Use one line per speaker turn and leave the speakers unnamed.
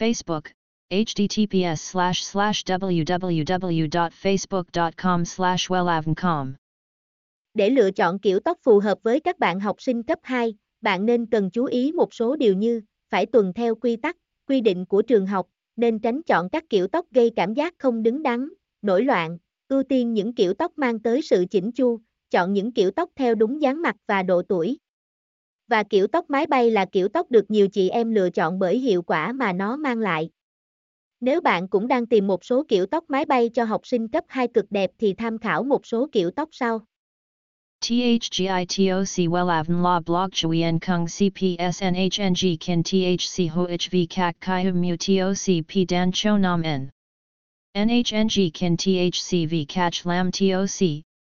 Facebook, https slash slash www.facebook.com slash wellavncom.
Để lựa chọn kiểu tóc phù hợp với các bạn học sinh cấp 2, bạn nên cần chú ý một số điều như, phải tuân theo quy tắc, quy định của trường học, nên tránh chọn các kiểu tóc gây cảm giác không đứng đắn, nổi loạn, ưu tiên những kiểu tóc mang tới sự chỉnh chu, chọn những kiểu tóc theo đúng dáng mặt và độ tuổi. Và kiểu tóc mái bay là kiểu tóc được nhiều chị em lựa chọn bởi hiệu quả mà nó mang lại. Nếu bạn cũng đang tìm một số kiểu tóc mái bay cho học sinh cấp 2 cực đẹp thì tham khảo một số kiểu tóc sau.
THGITOC Wellavn La Block Chui En Kung CPSNHNG Kin THC HOHV Kak Kai Hum Mu TOC P Dan Cho Nam N NHNG Kin THC V Catch Lam TOC